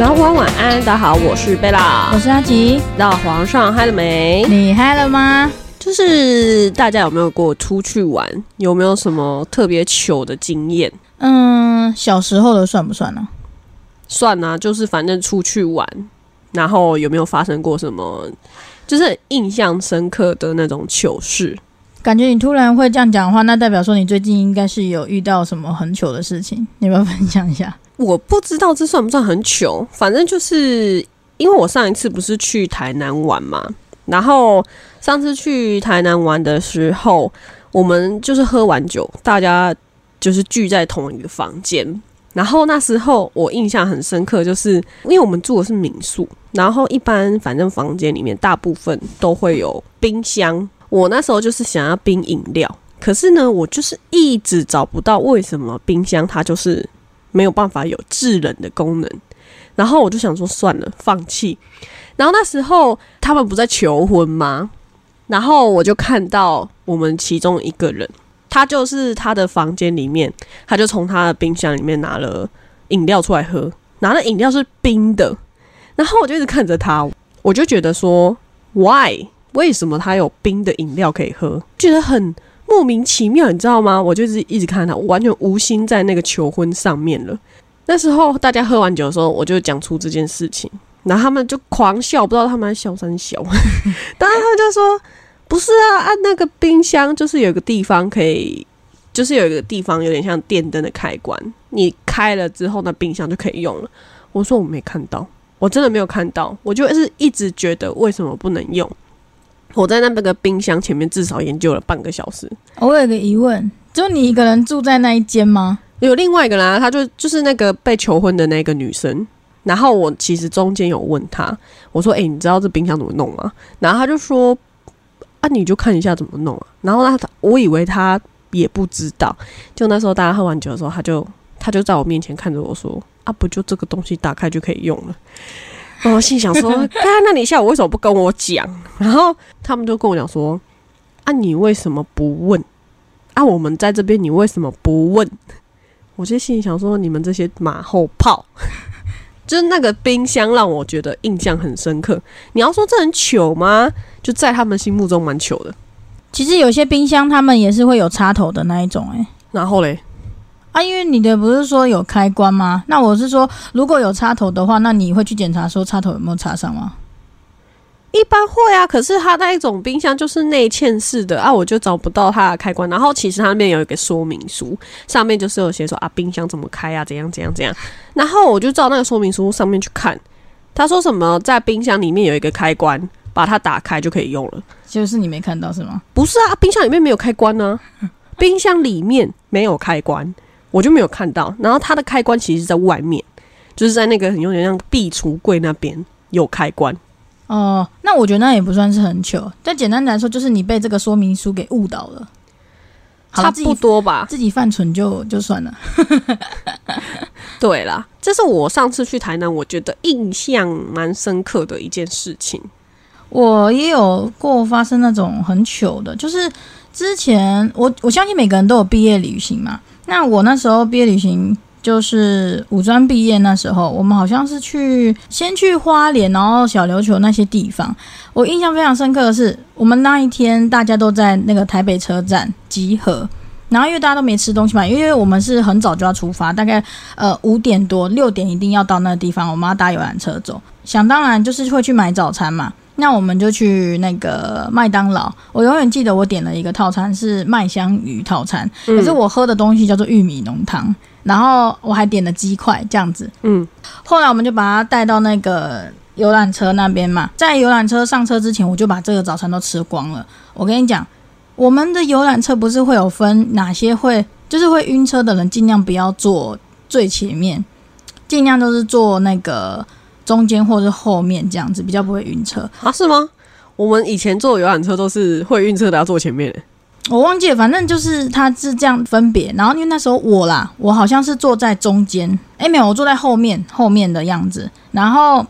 早晚晚安，大家好，我是贝拉我。是阿吉，到皇上嗨了没？你嗨了吗？就是大家有没有过出去玩？有没有什么特别糗的经验？嗯，小时候的算不算呢、算啊，就是反正出去玩，然后有没有发生过什么，就是印象深刻的那种糗事？感觉你突然会这样讲的话，那代表说你最近应该是有遇到什么很糗的事情，你要不要分享一下？我不知道这算不算很糗，反正就是因为我上一次不是去台南玩嘛，然后上次去台南玩的时候，我们就是喝完酒，大家就是聚在同一个房间。然后那时候我印象很深刻，就是因为我们住的是民宿，然后一般反正房间里面大部分都会有冰箱。我那时候就是想要冰饮料，可是呢，我就是一直找不到为什么冰箱它就是没有办法有制冷的功能。然后我就想说算了，放弃。然后那时候他们不在求婚吗？然后我就看到我们其中一个人，他就是他的房间里面，他就从他的冰箱里面拿了饮料出来喝，拿的饮料是冰的。然后我就一直看着他，我就觉得说，why？为什么他有冰的饮料可以喝？觉得很莫名其妙，你知道吗？我就是一直看他，完全无心在那个求婚上面了。那时候大家喝完酒的时候，我就讲出这件事情，然后他们就狂笑，不知道他们在笑三笑。当然他们就说：“不是啊，按那个冰箱就是有一个地方可以，就是有一个地方有点像电灯的开关，你开了之后，那冰箱就可以用了。”我说我没看到，我真的没有看到，我就是一直觉得为什么不能用。我在那个冰箱前面至少研究了半个小时，我有个疑问，就你一个人住在那一间吗？有另外一个人、啊，他就就是那个被求婚的那个女生。然后我其实中间有问他，我说：“诶，你知道这冰箱怎么弄吗？”然后他就说：“啊，你就看一下怎么弄啊。”然后他我以为他也不知道，就那时候大家喝完酒的时候，他就他就在我面前看着我说：“啊，不就这个东西打开就可以用了。”然后我心想说：“ 啊，那你下午为什么不跟我讲？”然后他们就跟我讲说：“啊，你为什么不问？啊，我们在这边，你为什么不问？”我就心里想说，你们这些马后炮，就是那个冰箱让我觉得印象很深刻。你要说这很糗吗？就在他们心目中蛮糗的。其实有些冰箱他们也是会有插头的那一种、欸，然后嘞，啊，因为你的不是说有开关吗？那我是说，如果有插头的话，那你会去检查说插头有没有插上吗？一般会啊，可是它那一种冰箱就是内嵌式的啊，我就找不到它的开关。然后其实它那边有一个说明书，上面就是有写说啊，冰箱怎么开啊，怎样怎样怎样。然后我就照那个说明书上面去看，他说什么在冰箱里面有一个开关，把它打开就可以用了。就是你没看到是吗？不是啊，冰箱里面没有开关呢、冰箱里面没有开关，我就没有看到。然后它的开关其实是在外面，就是在那个很有点像壁橱柜那边有开关。哦，那我觉得那也不算是很糗。但简单来说，就是你被这个说明书给误导了。差不多吧。自己犯蠢就就算了。对啦，这是我上次去台南，我觉得印象蛮深刻的一件事情。我也有过发生那种很糗的，就是之前我我相信每个人都有毕业旅行嘛。那我那时候毕业旅行就是五专毕业那时候，我们好像是去先去花莲，然后小琉球那些地方。我印象非常深刻的是，我们那一天大家都在那个台北车站集合。然后因为大家都没吃东西嘛，因为我们是很早就要出发，大概呃五点多六点一定要到那个地方，我们要搭游览车走。想当然就是会去买早餐嘛，那我们就去那个麦当劳。我永远记得我点了一个套餐是麦香鱼套餐，可是我喝的东西叫做玉米浓汤，然后我还点了鸡块这样子。嗯，后来我们就把它带到那个游览车那边嘛，在游览车上车之前，我就把这个早餐都吃光了。我跟你讲，我们的游览车不是会有分哪些会，就是会晕车的人，尽量不要坐最前面，尽量都是坐那个中间或是后面这样子，比较不会晕车。啊，是吗？我们以前坐游览车都是会晕车的要坐前面、我忘记了，反正就是它是这样分别。然后因为那时候我啦，我好像是坐在中间，诶，没有，我坐在后面后面的样子。然后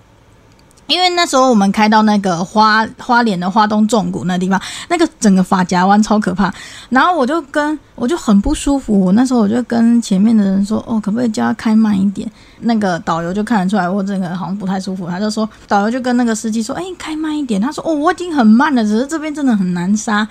因为那时候我们开到那个花花莲的花东纵谷那地方，那个整个发夹弯超可怕。然后我就跟我就很不舒服，那时候我就跟前面的人说：“哦，可不可以叫他开慢一点？”那个导游就看得出来我整个好像不太舒服，他就说导游就跟那个司机说：“哎，开慢一点。”他说：“哦，我已经很慢了，只是这边真的很难刹。”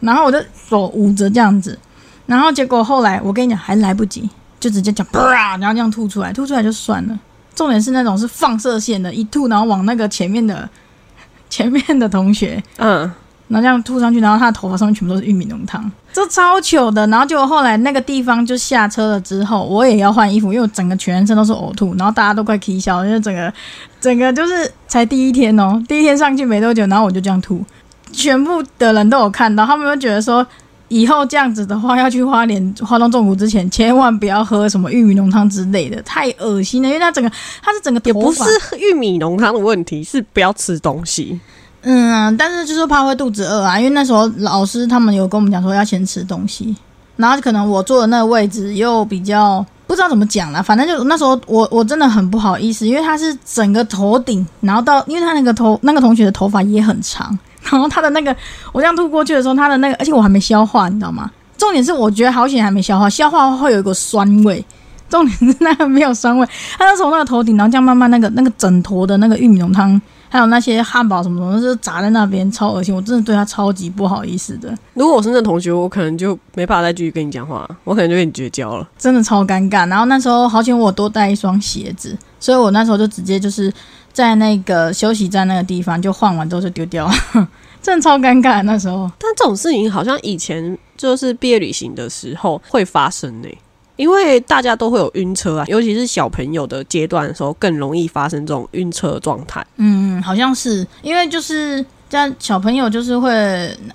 然后我就手捂着这样子，然后结果后来我跟你讲还来不及，就直接讲啪，然后这样吐出来，吐出来就算了。重点是那种是放射线的，一吐然后往那个前面的 前面的同学，嗯，然后这样吐上去，然后他的头发上面全部都是玉米浓汤，这超糗的。然后结果后来那个地方就下车了之后，我也要换衣服，因为我整个全身都是呕吐，然后大家都快啼笑，因为整个整个就是才第一天哦，第一天上去没多久，然后我就这样吐，全部的人都有看到，他们都觉得说。以后这样子的话，要去花莲花东纵谷之前，千万不要喝什么玉米浓汤之类的，太恶心了。因为它整个，它是整个也不是玉米浓汤的问题，是不要吃东西。嗯，但是就是怕会肚子饿啊。因为那时候老师他们有跟我们讲说要先吃东西，然后可能我坐的那个位置又比较不知道怎么讲了，反正就那时候我我真的很不好意思，因为他是整个头顶，然后到因为他那个头那个同学的头发也很长。然后他的那个，我这样吐过去的时候，他的那个，而且我还没消化，你知道吗？重点是我觉得好险还没消化，消化会有一股酸味。重点是那个没有酸味，他就从那个头顶，然后这样慢慢那个那个整坨的那个玉米浓汤，还有那些汉堡什么什么，就是砸在那边，超恶心。我真的对他超级不好意思的。如果我是那同学，我可能就没办法再继续跟你讲话，我可能就跟你绝交了。真的超尴尬。然后那时候好险我多带一双鞋子，所以我那时候就直接就是。在那个休息站那个地方，就换完之后就丢掉，真的超尴尬那时候。但这种事情好像以前就是毕业旅行的时候会发生呢，因为大家都会有晕车啊，尤其是小朋友的阶段的时候，更容易发生这种晕车状态。嗯，好像是因为就是在小朋友就是会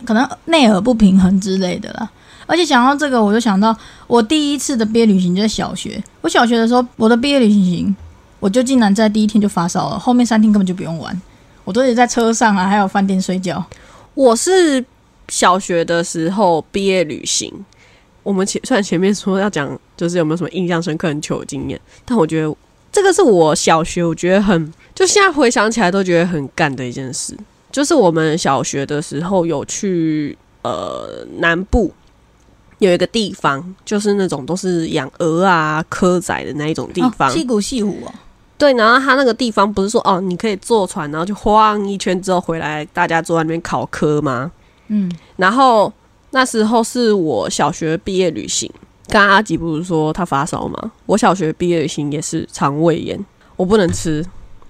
可能内耳不平衡之类的啦。而且想到这个，我就想到我第一次的毕业旅行就在小学。我小学的时候，我的毕业旅行。我就竟然在第一天就发烧了，后面三天根本就不用玩，我都得在车上啊，还有饭店睡觉。我是小学的时候毕业旅行，我们前虽然前面说要讲，就是有没有什么印象深刻、很糗的经验，但我觉得这个是我小学我觉得很，就现在回想起来都觉得很干的一件事，就是我们小学的时候有去呃南部有一个地方，就是那种都是养鹅啊、蚵仔的那一种地方，溪谷西湖哦。对，然后他那个地方不是说哦，你可以坐船，然后就晃一圈之后回来，大家坐在那边考科吗？嗯，然后那时候是我小学毕业旅行，刚刚阿吉不是说他发烧吗？我小学毕业旅行也是肠胃炎，我不能吃。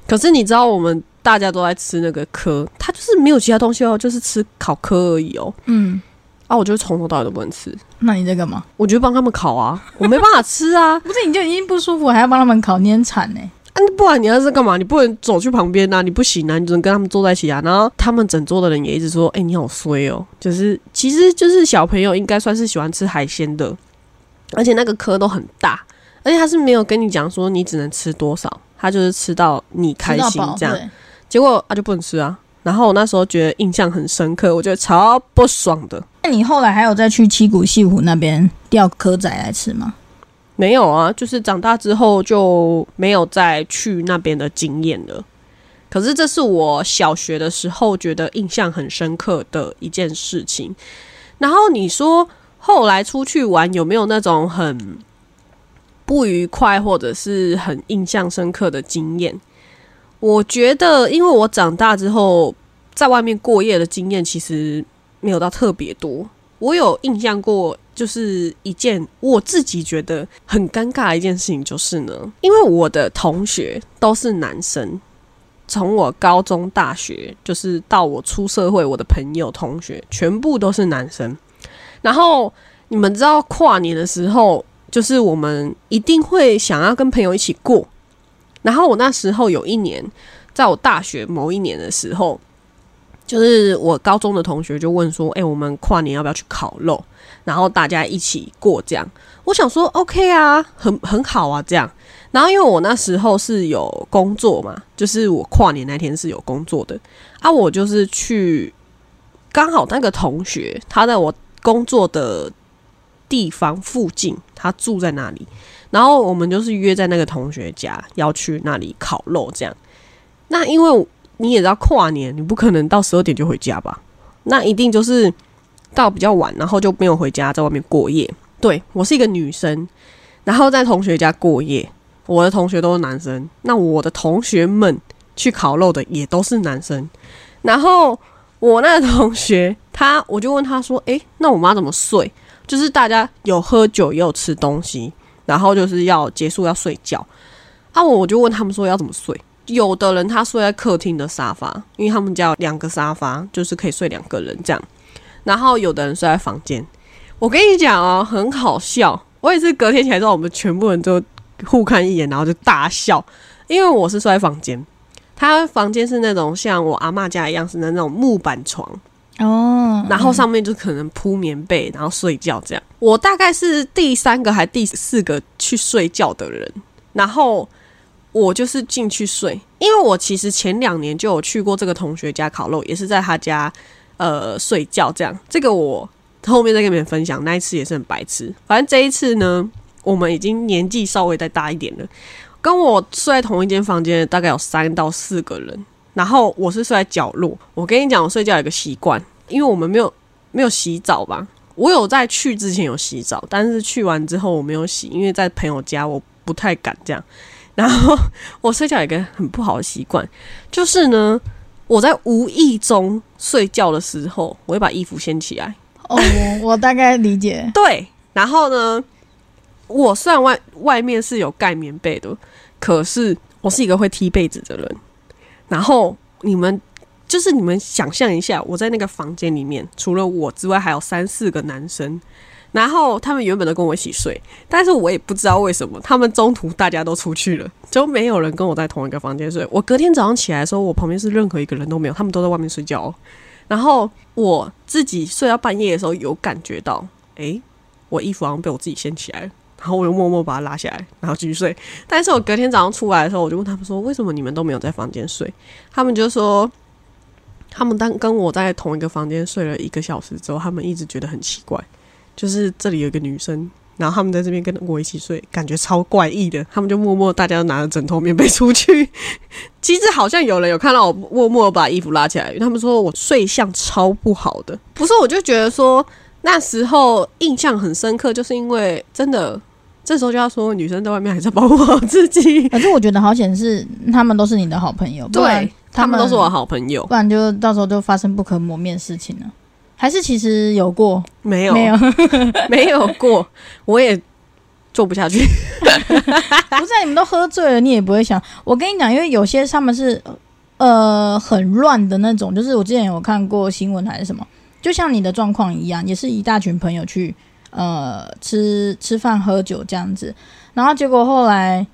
可是你知道我们大家都在吃那个科，他就是没有其他东西哦，就是吃烤科而已哦。嗯，啊，我就从头到尾都不能吃。那你在干嘛？我就帮他们烤啊，我没办法吃啊。不是，你就已经不舒服，还要帮他们烤，你很惨呢。啊，不然你要是干嘛？你不能走去旁边呐，你不行啊，你只能跟他们坐在一起啊。然后他们整桌的人也一直说：“哎，你好衰哦。”就是，其实就是小朋友应该算是喜欢吃海鲜的，而且那个颗都很大，而且他是没有跟你讲说你只能吃多少，他就是吃到你开心这样。结果他就不能吃啊。然后我那时候觉得印象很深刻，我觉得超不爽的。那你后来还有再去七股西湖那边钓蚵仔来吃吗？没有啊，就是长大之后就没有再去那边的经验了。可是这是我小学的时候觉得印象很深刻的一件事情。然后你说后来出去玩有没有那种很不愉快或者是很印象深刻的经验？我觉得，因为我长大之后在外面过夜的经验其实没有到特别多。我有印象过。就是一件我自己觉得很尴尬的一件事情，就是呢，因为我的同学都是男生，从我高中、大学，就是到我出社会，我的朋友、同学全部都是男生。然后你们知道跨年的时候，就是我们一定会想要跟朋友一起过。然后我那时候有一年，在我大学某一年的时候，就是我高中的同学就问说：“哎，我们跨年要不要去烤肉？”然后大家一起过这样，我想说 OK 啊，很很好啊这样。然后因为我那时候是有工作嘛，就是我跨年那天是有工作的啊，我就是去刚好那个同学他在我工作的地方附近，他住在那里，然后我们就是约在那个同学家要去那里烤肉这样。那因为你也知道跨年，你不可能到十二点就回家吧？那一定就是到比较晚，然后就没有回家，在外面过夜。对我是一个女生，然后在同学家过夜，我的同学都是男生，那我的同学们去烤肉的也都是男生，然后我那个同学他，我就问他说：“诶，那我妈怎么睡？就是大家有喝酒，也有吃东西，然后就是要结束要睡觉。啊，我我就问他们说要怎么睡？有的人他睡在客厅的沙发，因为他们家有两个沙发，就是可以睡两个人这样。然后有的人睡在房间。我跟你讲哦，很好笑。我也是隔天起来之后，我们全部人都互看一眼，然后就大笑，因为我是睡在房间，他房间是那种像我阿嬷家一样是那种木板床。哦，然后上面就可能铺棉被，然后睡觉这样。我大概是第三个还第四个去睡觉的人，然后我就是进去睡，因为我其实前两年就有去过这个同学家烤肉，也是在他家呃睡觉这样。这个我后面再跟你们分享，那一次也是很白痴。反正这一次呢，我们已经年纪稍微再大一点了，跟我睡在同一间房间的大概有三到四个人。然后我是睡在角落。我跟你讲，我睡觉有个习惯，因为我们没有没有洗澡吧。我有在去之前有洗澡，但是去完之后我没有洗，因为在朋友家我不太敢这样。然后我睡觉有一个很不好的习惯，就是呢，我在无意中睡觉的时候，我会把衣服掀起来。哦，我大概理解。对，然后呢，我虽然外外面是有盖棉被的，可是我是一个会踢被子的人。然后你们就是你们想象一下，我在那个房间里面，除了我之外，还有三四个男生。然后他们原本都跟我一起睡，但是我也不知道为什么，他们中途大家都出去了，就没有人跟我在同一个房间睡。我隔天早上起来的时候，我旁边是任何一个人都没有，他们都在外面睡觉。然后我自己睡到半夜的时候，有感觉到，诶，我衣服好像被我自己掀起来了。然后我就默默把它拉下来，然后继续睡。但是我隔天早上出来的时候，我就问他们说：“为什么你们都没有在房间睡？”他们就说：“他们当跟我在同一个房间睡了一个小时之后，他们一直觉得很奇怪，就是这里有一个女生，然后他们在这边跟我一起睡，感觉超怪异的。他们就默默大家都拿着枕头棉被出去。其实好像有人有看到我默默把衣服拉起来，因为他们说我睡相超不好的。不是，我就觉得说那时候印象很深刻，就是因为真的。这时候就要说，女生在外面还是要保护好自己。反正我觉得好险是他们都是你的好朋友，对，他们都是我好朋友，不然就到时候就发生不可磨灭的事情了。还是其实有过？没有，没有，没有过，我也做不下去。不是，你们都喝醉了，你也不会想。我跟你讲，因为有些他们是呃很乱的那种，就是我之前有看过新闻还是什么，就像你的状况一样，也是一大群朋友去。呃，吃吃饭喝酒这样子，然后结果后来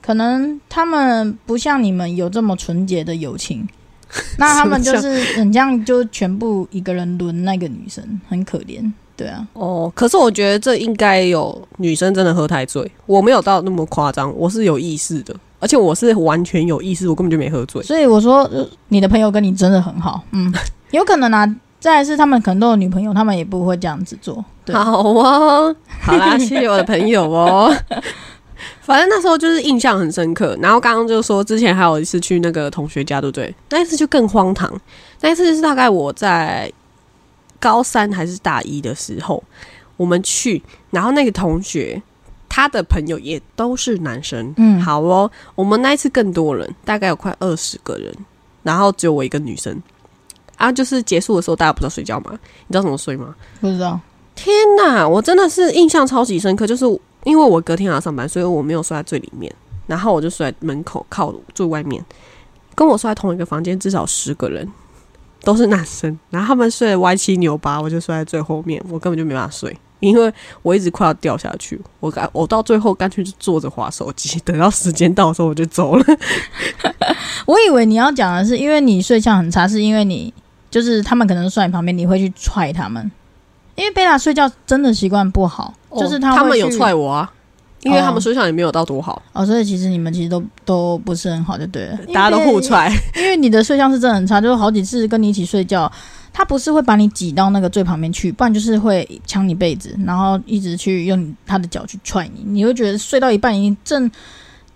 可能他们不像你们有这么纯洁的友情，那他们就是很这样，就全部一个人轮那个女生，很可怜，对啊。哦，可是我觉得这应该有女生真的喝太醉，我没有到那么夸张，我是有意识的，而且我是完全有意识，我根本就没喝醉。所以我说，你的朋友跟你真的很好，嗯，有可能啊。再是他们可能都有女朋友，他们也不会这样子做。好哦，好啦，谢谢我的朋友哦。反正那时候就是印象很深刻。然后刚刚就说之前还有一次去那个同学家，对不对？那一次就更荒唐。那一次是大概我在高三还是大一的时候，我们去，然后那个同学他的朋友也都是男生。嗯，好哦，我们那一次更多人，大概有快二十个人，然后只有我一个女生。啊，就是结束的时候，大家不知道睡觉吗？你知道怎么睡吗？不知道。天哪，我真的是印象超级深刻。就是因为我隔天要上班，所以我没有睡在最里面，然后我就睡在门口靠最外面。跟我睡在同一个房间至少十个人都是男生，然后他们睡歪七扭八，我就睡在最后面，我根本就没办法睡，因为我一直快要掉下去。我干，我到最后干脆就坐着划手机，等到时间到的时候我就走了。我以为你要讲的是，因为你睡相很差，是因为你。就是他们可能睡你旁边，你会去踹他们，因为贝拉睡觉真的习惯不好。就是他们有踹我啊，因为他们睡相也没有到多好哦，所以其实你们其实都都不是很好，就对了，大家都互踹。因为你的睡相是真的很差，就是好几次跟你一起睡觉，他不是会把你挤到那个最旁边去，不然就是会抢你被子，然后一直去用他的脚去踹你，你会觉得睡到一半已经正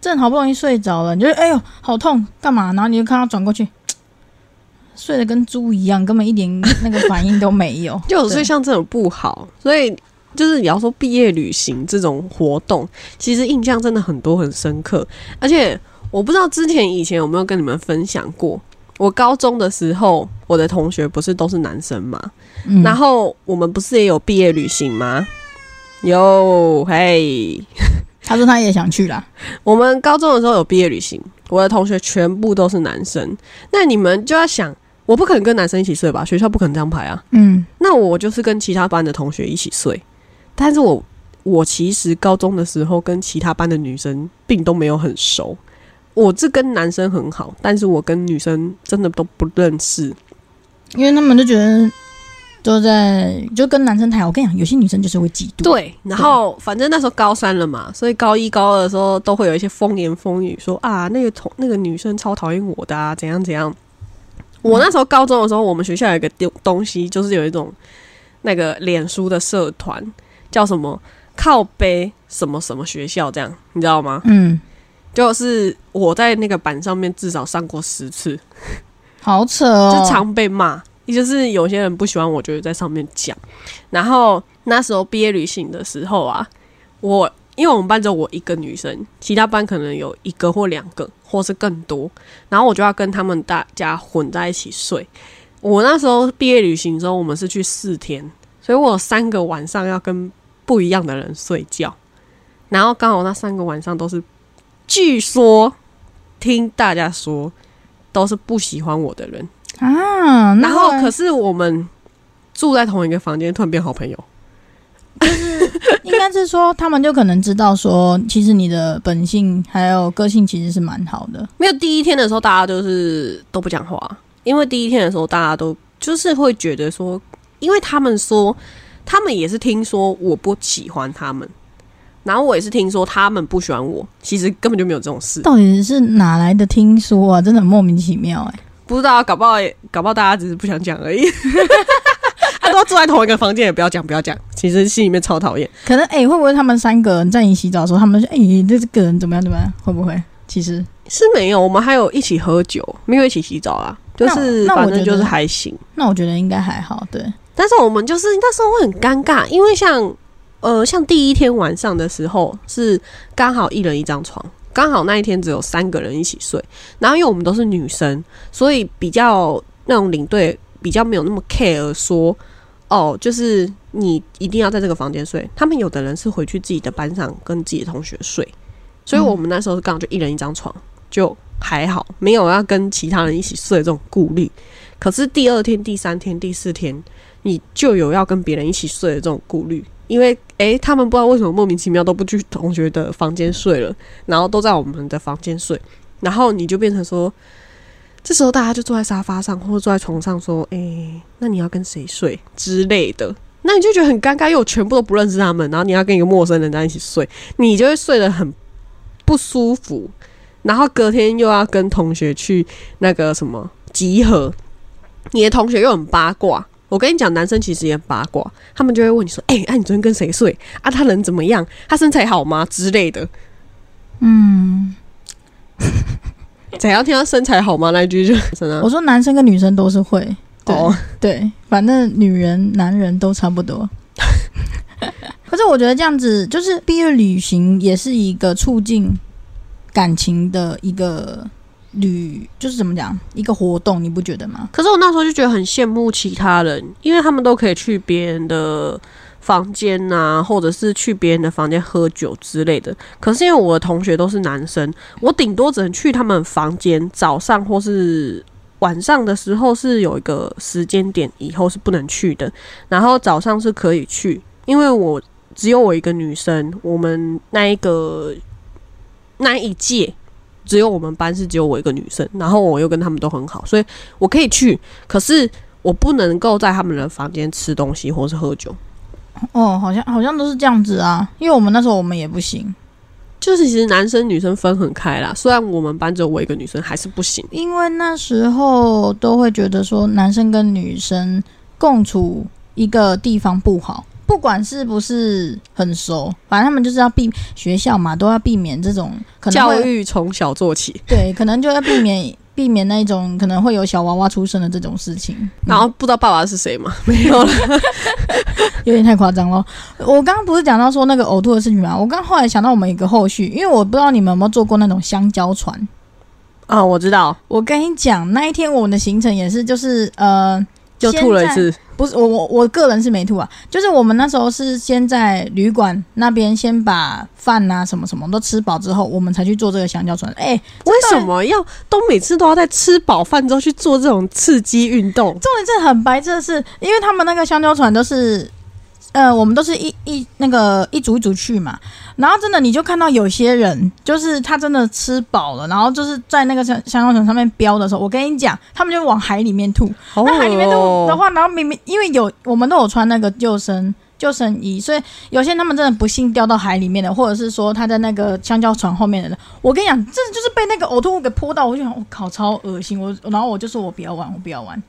正好不容易睡着了，你就哎呦好痛，干嘛？然后你就看他转过去。睡得跟猪一样，根本一点那个反应都没有。就有睡对相真的不好，所以就是你要说毕业旅行这种活动，其实印象真的很多很深刻，而且我不知道之前以前有没有跟你们分享过。我高中的时候，我的同学不是都是男生嘛，嗯然后我们不是也有毕业旅行吗？有，嘿，他说他也想去啦。我们高中的时候有毕业旅行，我的同学全部都是男生。那你们就要想，我不可能跟男生一起睡吧？学校不可能这样排啊。嗯，那我就是跟其他班的同学一起睡，但是我我其实高中的时候跟其他班的女生并都没有很熟。我是跟男生很好，但是我跟女生真的都不认识。因为他们就觉得都在就跟男生谈。我跟你讲，有些女生就是会嫉妒。对，然后反正那时候高三了嘛，所以高一高二的时候都会有一些风言风语说啊，那个同那个女生超讨厌我的啊，怎样怎样。我那时候高中的时候，我们学校有一个东东西，就是有一种那个脸书的社团，叫什么靠背什么什么学校这样，你知道吗？嗯，就是我在那个板上面至少上过十次，好扯哦。就常被骂。就是有些人不喜欢我，就会在上面讲。然后那时候毕业旅行的时候啊，我因为我们班只有我一个女生，其他班可能有一个或两个，或是更多。然后我就要跟他们大家混在一起睡。我那时候毕业旅行之后，我们是去四天，所以我有三个晚上要跟不一样的人睡觉。然后刚好那三个晚上都是，据说听大家说都是不喜欢我的人。啊，然后可是我们住在同一个房间，突然变好朋友。应该是说，他们就可能知道说，其实你的本性还有个性其实是蛮好的。没有第一天的时候，大家就是都不讲话，因为第一天的时候，大家都就是会觉得说，因为他们说，他们也是听说我不喜欢他们，然后我也是听说他们不喜欢我，其实根本就没有这种事，到底是哪来的听说啊？真的很莫名其妙哎、不知道，搞不好也搞不好大家只是不想讲而已。他都住在同一个房间，也不要讲，不要讲，其实心里面超讨厌。可能哎、会不会他们三个人在你洗澡的时候，他们说哎、这这个人怎么样怎么样？会不会？其实是没有，我们还有一起喝酒，没有一起洗澡啊，就是那反正就是还行。那我觉得应该还好。对，但是我们就是那时候会很尴尬，因为像呃像第一天晚上的时候是刚好一人一张床，刚好那一天只有三个人一起睡，然后因为我们都是女生，所以比较那种领队比较没有那么 care 说哦，就是你一定要在这个房间睡。他们有的人是回去自己的班上跟自己的同学睡，所以我们那时候刚好就一人一张床，就还好，没有要跟其他人一起睡这种顾虑。可是第二天、第三天、第四天，你就有要跟别人一起睡的这种顾虑，因为诶，他们不知道为什么莫名其妙都不去同学的房间睡了，然后都在我们的房间睡，然后你就变成说，这时候大家就坐在沙发上或者坐在床上说，诶，那你要跟谁睡之类的。那你就觉得很尴尬，因为我全部都不认识他们，然后你要跟一个陌生人在一起睡，你就会睡得很不舒服。然后隔天又要跟同学去那个什么集合，你的同学又很八卦。我跟你讲，男生其实也很八卦，他们就会问你说：“哎、哎、你昨天跟谁睡？啊，他人怎么样？他身材好吗？”之类的。嗯，怎样听到身材好吗那一句就真的我说男生跟女生都是会，对、哦，对，反正女人、男人都差不多。可是我觉得这样子，就是毕业旅行也是一个促进感情的一个旅，就是怎么讲，一个活动，你不觉得吗？可是我那时候就觉得很羡慕其他人，因为他们都可以去别人的房间呐、或者是去别人的房间喝酒之类的。可是因为我的同学都是男生，我顶多只能去他们房间，早上或是晚上的时候是有一个时间点，以后是不能去的。然后早上是可以去，因为我只有我一个女生，我们那一个那一届。只有我们班是只有我一个女生，然后我又跟他们都很好，所以我可以去，可是我不能够在他们的房间吃东西或是喝酒。哦，好像好像都是这样子啊，因为我们那时候我们也不行，就是其实男生女生分很开啦，虽然我们班只有我一个女生，还是不行。因为那时候都会觉得说男生跟女生共处一个地方不好，不管是不是很熟，反正他们就是要避学校嘛，都要避免这种可能教会育从小做起，对，可能就要避免 避免那种可能会有小娃娃出生的这种事情。然后不知道爸爸是谁吗？没有了。有点太夸张了。我刚刚不是讲到说那个呕吐的事情吗？我刚后来想到我们一个后续，因为我不知道你们有没有坐过那种香蕉船。啊，我知道，我跟你讲，那一天我们的行程也是，就是呃，就吐了一次。不是我我我个人是没吐啊，就是我们那时候是先在旅馆那边先把饭啊什么什么都吃饱之后，我们才去做这个香蕉船。哎，为什么要都每次都要在吃饱饭之后去做这种刺激运动？重点是很白痴的是，因为他们那个香蕉船都是。呃，我们都是一一那个一组一组去嘛，然后真的你就看到有些人，就是他真的吃饱了，然后就是在那个香香蕉船上面飙的时候，我跟你讲，他们就往海里面吐。那海里面吐的话，然后明明因为有我们都有穿那个救生救生衣，所以有些他们真的不幸掉到海里面的，或者是说他在那个香蕉船后面的人，我跟你讲，这就是被那个呕吐物给泼到，我就想，我靠，超恶心！我然后我就说我不要玩，我不要玩。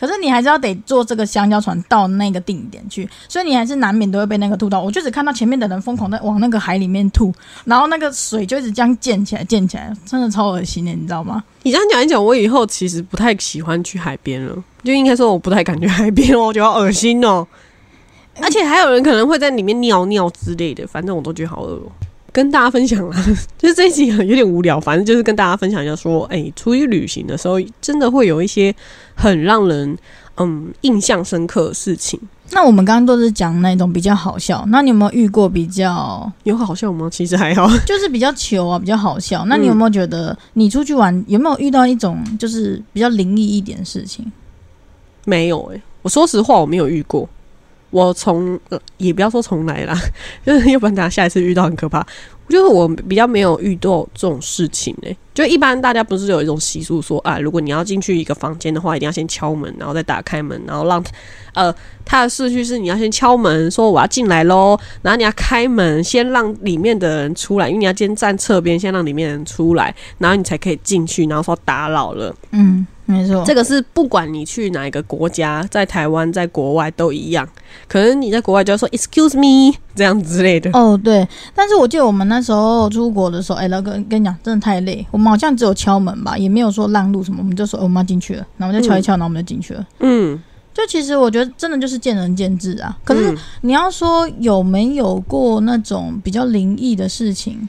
可是你还是要得坐这个香蕉船到那个定点去，所以你还是难免都会被那个吐到。我就只看到前面的人疯狂在往那个海里面吐，然后那个水就一直这样溅起来、溅起来，真的超恶心的，你知道吗？你这样讲一讲，我以后其实不太喜欢去海边了，就应该说我不太敢去海边，我觉得恶心哦。而且还有人可能会在里面尿尿之类的，反正我都觉得好恶哦。跟大家分享啦，就是这一集有点无聊，反正就是跟大家分享一下，说，哎，出去旅行的时候，真的会有一些很让人嗯印象深刻的事情。那我们刚刚都是讲那种比较好笑，那你有没有遇过比较有好笑吗？其实还好，就是比较糗啊，比较好笑。那你有没有觉得你出去玩有没有遇到一种就是比较灵异一点的事情？没有哎，我说实话，我没有遇过。我从呃也不要说从来啦，就是要不然等下下一次遇到很可怕。就是我比较没有遇到这种事情诶，就一般大家不是有一种习俗说啊，如果你要进去一个房间的话，一定要先敲门，然后再打开门，然后让呃他的顺序是你要先敲门说我要进来喽，然后你要开门，先让里面的人出来，因为你要先站侧边，先让里面的人出来，然后你才可以进去，然后说打扰了，嗯。没错，这个是不管你去哪一个国家，在台湾，在国外都一样。可能你在国外就要说 “excuse me” 这样之类的。哦，对。但是我记得我们那时候出国的时候，哎，老哥跟你讲，真的太累。我们好像只有敲门吧，也没有说让路什么，我们就说我们要进去了，然后就敲一敲，然后我们就进去了。嗯，就其实我觉得真的就是见仁见智啊。可是你要说有没有过那种比较灵异的事情，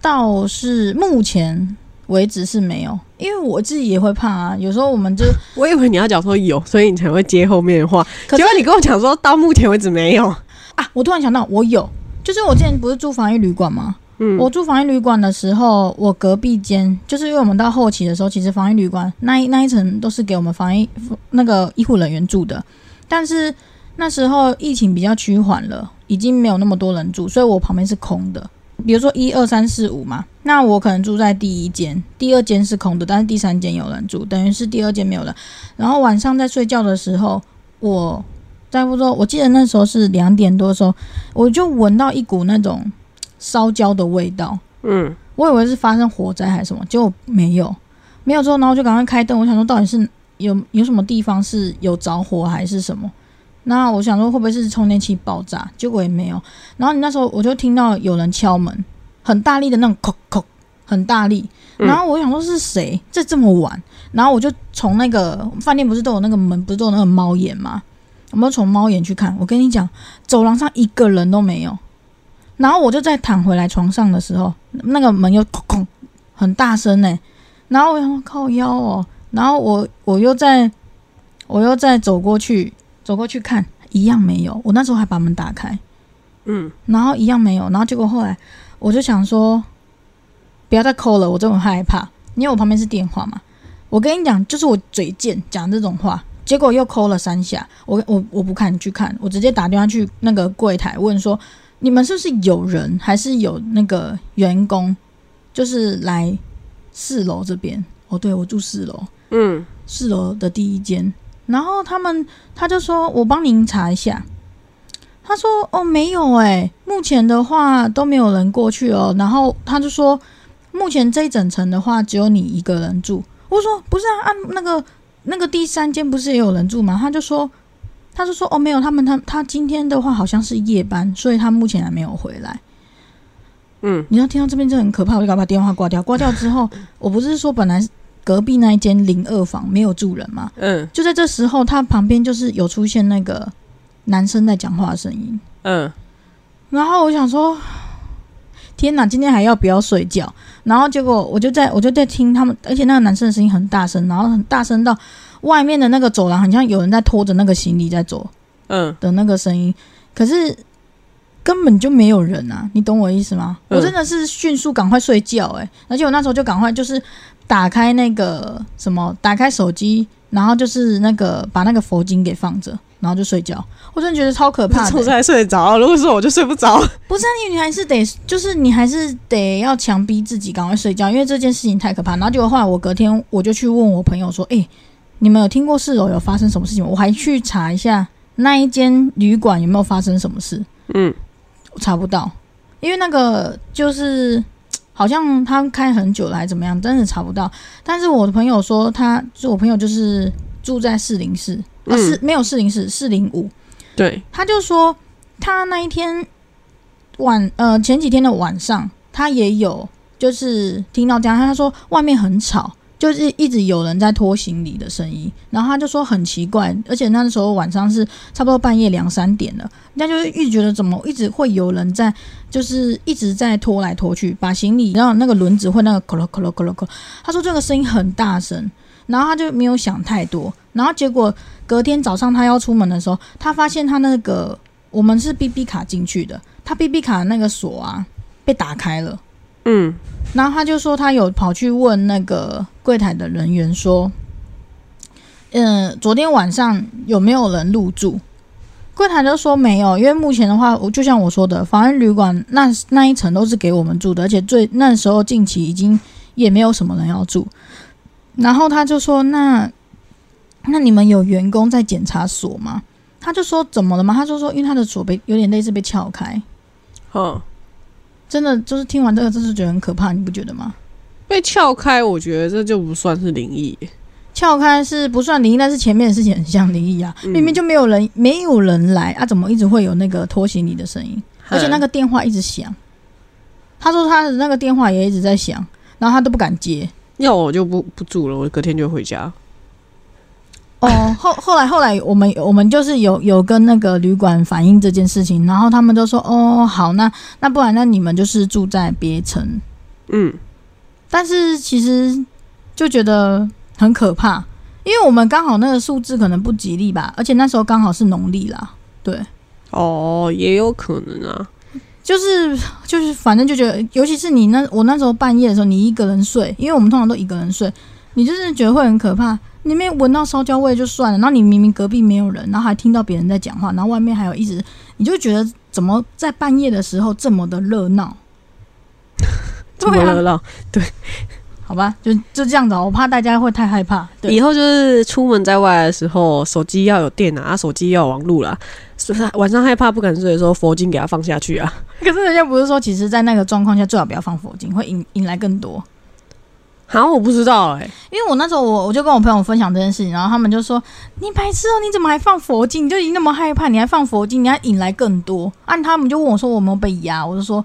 倒是目前。为止是没有，因为我自己也会怕啊。有时候我们就，我以为你要讲说有，所以你才会接后面的话。结果你跟我讲说到目前为止没有啊！我突然想到，我有，就是我之前不是住防疫旅馆吗？嗯，我住防疫旅馆的时候，我隔壁间就是因为我们到后期的时候，其实防疫旅馆那一那一层都是给我们防疫那个医护人员住的。但是那时候疫情比较趋缓了，已经没有那么多人住，所以我旁边是空的。比如说一二三四五嘛，那我可能住在第一间，第二间是空的，但是第三间有人住，等于是第二间没有人。然后晚上在睡觉的时候，我在不说，我记得那时候是两点多的时候，我就闻到一股那种烧焦的味道。嗯，我以为是发生火灾还是什么，结果没有，没有之后，然后就赶快开灯，我想说到底是有有什么地方是有着火还是什么。那我想说会不会是充电器爆炸？结果也没有。然后你那时候我就听到有人敲门，很大力的那种，叩叩，很大力。然后我想说是谁？这这么晚？然后我就从那个饭店不是都有那个门，不是都有那个猫眼吗？我们从猫眼去看。我跟你讲，走廊上一个人都没有。然后我就再躺回来床上的时候，那个门又叩叩，很大声呢。然后我想说靠腰哦。然后我我又在，我又再走过去。走过去看，一样没有。我那时候还把门打开，嗯，然后一样没有。然后结果后来，我就想说，不要再抠了，我这么害怕。因为我旁边是电话嘛。我跟你讲，就是我嘴贱讲这种话，结果又抠了三下。我我我不看去看，我直接打电话去那个柜台问说，你们是不是有人，还是有那个员工，就是来四楼这边？哦，对，我住四楼，嗯，四楼的第一间。然后他们他就说：“我帮您查一下。”他说：“哦，没有哎，目前的话都没有人过去哦。”然后他就说：“目前这一整层的话，只有你一个人住。”我说：“不是啊，按那个那个第三间不是也有人住吗？”他就说：“他就说哦，没有，他们他他今天的话好像是夜班，所以他目前还没有回来。”嗯，你要听到这边就很可怕，我就赶快把电话挂掉。挂掉之后，我不是说本来。隔壁那一间零二房没有住人嘛，嗯就在这时候，他旁边就是有出现那个男生在讲话的声音，嗯，然后我想说，天哪，今天还要不要睡觉？然后结果我就在我就在听他们，而且那个男生的声音很大声，然后很大声到外面的那个走廊，好像有人在拖着那个行李在走嗯，的那个声音，可是根本就没有人啊！你懂我意思吗？嗯我真的是迅速赶快睡觉、欸，而且我那时候就赶快就是打开那个什么，打开手机，然后就是那个把那个佛经给放着，然后就睡觉。我真的觉得超可怕的、从才睡着，如果是我就睡不着。不是啊，你你还是得，就是你还是得要强逼自己赶快睡觉，因为这件事情太可怕。然后结果后来我隔天我就去问我朋友说：“诶，你们有听过四楼有发生什么事情吗？”我还去查一下那一间旅馆有没有发生什么事，嗯，我查不到，因为那个就是好像他开很久了还怎么样，真的查不到。但是我的朋友说他，就我朋友就是住在四零四，啊嗯四没有四零四，四零五。对，他就说他那一天晚呃前几天的晚上，他也有就是听到这样，他说外面很吵，就是一直有人在拖行李的声音，然后他就说很奇怪，而且那时候晚上是差不多半夜两三点了，人家就是一直觉得怎么一直会有人在，就是一直在拖来拖去，把行李，然后那个轮子会那个咯咯咯咯咯咯，他说这个声音很大声，然后他就没有想太多，然后结果隔天早上他要出门的时候，他发现他那个我们是 B B 卡进去的，他 B B 卡的那个锁啊被打开了，嗯然后他就说他有跑去问那个柜台的人员说，嗯、昨天晚上有没有人入住？柜台就说没有，因为目前的话，我就像我说的，防疫旅馆那那一层都是给我们住的，而且最那时候近期已经也没有什么人要住。然后他就说那那你们有员工在检查锁吗？他就说怎么了吗？他就说因为他的锁被有点类似被撬开，哼，真的就是听完这个，真是觉得很可怕，你不觉得吗？被撬开，我觉得这就不算是灵异。撬开是不算灵异，但是前面的事情很像灵异啊，嗯明明就没有人，没有人来啊，怎么一直会有那个拖行李的声音？而且那个电话一直响，他说他的那个电话也一直在响，然后他都不敢接。要我就不不住了，我隔天就回家。哦，后后来后来我们我们就是有有跟那个旅馆反映这件事情，然后他们都说哦好，那那不然那你们就是住在别城，嗯，但是其实就觉得很可怕，因为我们刚好那个数字可能不吉利吧，而且那时候刚好是农历啦，对，哦，也有可能啊。就是就是反正就觉得，尤其是你那我那时候半夜的时候，你一个人睡，因为我们通常都一个人睡，你就是觉得会很可怕。里面闻到烧焦味就算了，然后你明明隔壁没有人，然后还听到别人在讲话，然后外面还有一直，你就觉得怎么在半夜的时候这么的热闹？这么热闹，对好吧，就就这样子啊，我怕大家会太害怕。对以后就是出门在外的时候，手机要有电啊，啊手机要有网路啦。是不是晚上害怕不敢睡的时候，佛经给他放下去啊？可是人家不是说，其实，在那个状况下，最好不要放佛经，会引引来更多。好，我不知道哎、因为我那时候我我就跟我朋友分享这件事情，然后他们就说：“你白痴哦，你怎么还放佛经？你就已经那么害怕，你还放佛经，你还引来更多。”啊，他们就问我说：“我有没有被压？”我就说：“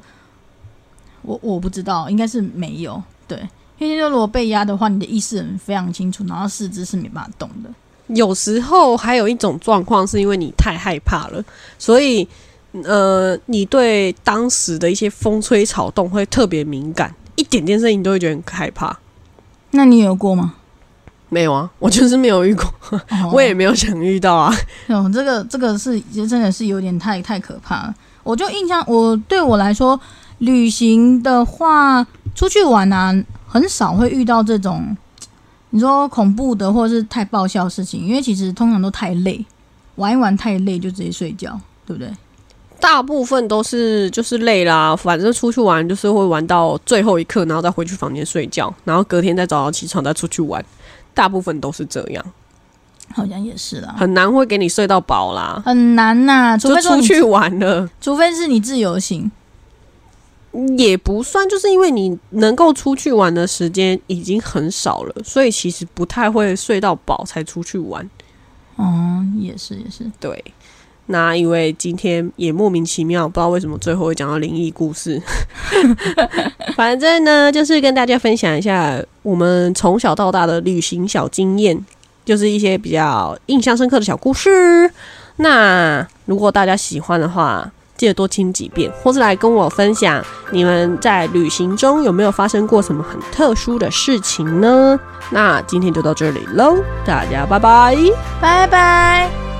我我不知道，应该是没有。”对，因为就如果被压的话，你的意识很非常清楚，然后四肢是没办法动的。有时候还有一种状况，是因为你太害怕了，所以呃，你对当时的一些风吹草动会特别敏感，一点点声音你都会觉得很害怕。那你有过吗？没有啊，我就是没有遇过，哦我也没有想遇到啊。哦，这个这个是就真的是有点太太可怕了。我就印象，我对我来说，旅行的话，出去玩啊，很少会遇到这种你说恐怖的或者是太爆笑的事情，因为其实通常都太累，玩一玩太累就直接睡觉，对不对？大部分都是就是累啦，反正出去玩就是会玩到最后一刻，然后再回去房间睡觉，然后隔天再早上起床再出去玩，大部分都是这样，好像也是啦，很难会给你睡到饱啦。很难呐、除非出去玩了，除非是你自由行，也不算，就是因为你能够出去玩的时间已经很少了，所以其实不太会睡到饱才出去玩。哦，也是也是，对，那因为今天也莫名其妙，不知道为什么最后会讲到灵异故事。反正呢，就是跟大家分享一下我们从小到大的旅行小经验，就是一些比较印象深刻的小故事。那如果大家喜欢的话，记得多听几遍，或是来跟我分享你们在旅行中有没有发生过什么很特殊的事情呢？那今天就到这里喽，大家拜拜，拜拜。